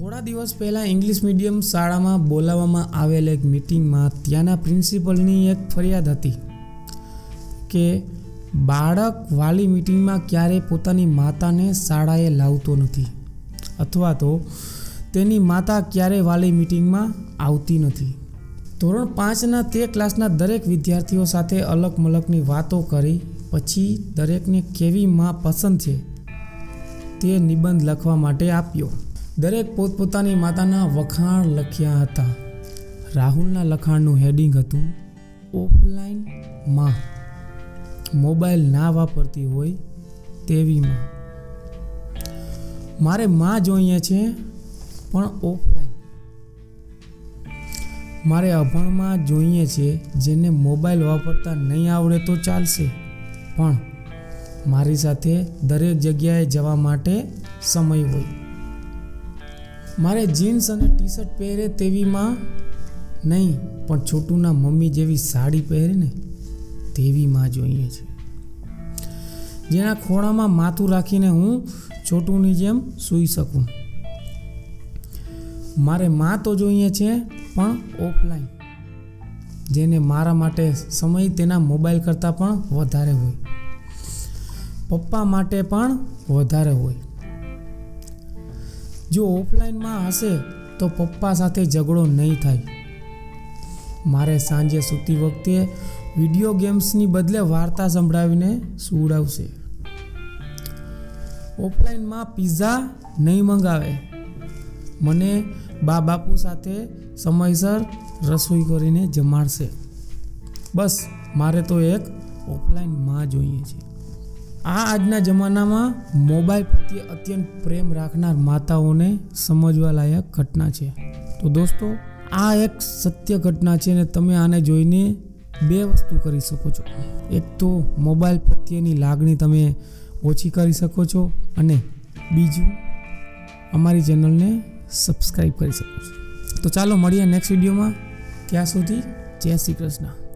ઘણા દિવસ પહેલાં ઇંગ્લિશ મીડિયમ શાળામાં બોલાવવામાં આવેલ એક મિટિંગમાં ત્યાંના પ્રિન્સિપલની એક ફરિયાદ હતી કે બાળક વાલી મિટિંગમાં ક્યારેય પોતાની માતાને શાળાએ લાવતો નથી અથવા તો તેની માતા ક્યારેય વાલી મિટિંગમાં આવતી નથી. ધોરણ પાંચના તે ક્લાસના દરેક વિદ્યાર્થીઓ સાથે અલગ મલકની વાતો કરી પછી દરેકને કેવી માં પસંદ છે તે નિબંધ લખવા માટે આપ્યો. દરેક પોતપોતાની માતાના વખાણ લખ્યા હતા. રાહુલના લખાણનું હેડિંગ હતું ઓફલાઈનમાં મોબાઈલ ના વાપરતી હોય તેવી માં. મારે માં જોઈએ છે, પણ ઓફલાઈન મારે અભણમાં જોઈએ છે, જેને મોબાઈલ વાપરતા નહીં આવડે તો ચાલશે. પણ મારી સાથે દરેક જગ્યાએ જવા માટે સમય હોય. મારે જીન્સ અને ટી શર્ટ પહેરે તેવીમાં નહીં, પણ છોટુના મમ્મી જેવી સાડી પહેરે ને તેવીમાં જોઈએ છે જેના ખોળામાં માથું રાખીને હું છોટુની જેમ સૂઈ શકું. મારે મા તો જોઈએ છે, પણ ઓફલાઈન જેને મારા માટે સમય તેના મોબાઈલ કરતાં પણ વધારે હોય. પપ્પા માટે પણ વધારે હોય. જો ઓફલાઈનમાં હશે, તો પપ્પા સાથે ઝઘડો નહીં થાય. મારે સાંજે સૂતી વખતે વીડિયો ગેમ્સની બદલે વાર્તા સંભળાવીને સુવડાવશે. ઓફલાઈનમાં પીઝા નહીં મંગાવે. મને બા બાપુ સાથે સમયસર રસોઈ કરીને જમાડશે. બસ, મારે તો એક ઓફલાઈનમાં જોઈએ છે. આ આજના જમાનામાં મોબાઈલ પ્રત્યે અત્યંત પ્રેમ રાખનાર માતાઓને સમજવા લાયક ઘટના છે. તો દોસ્તો, આ એક સત્ય ઘટના છે અને તમે આને જોઈને બે વસ્તુ કરી શકો છો. એક તો મોબાઈલ પ્રત્યેની લાગણી તમે ઓછી કરી શકો છો અને બીજું અમારી ચેનલને સબસ્ક્રાઈબ કરી શકો છો. તો ચાલો મળીએ નેક્સ્ટ વિડીયોમાં. ત્યાં સુધી જય શ્રી કૃષ્ણ.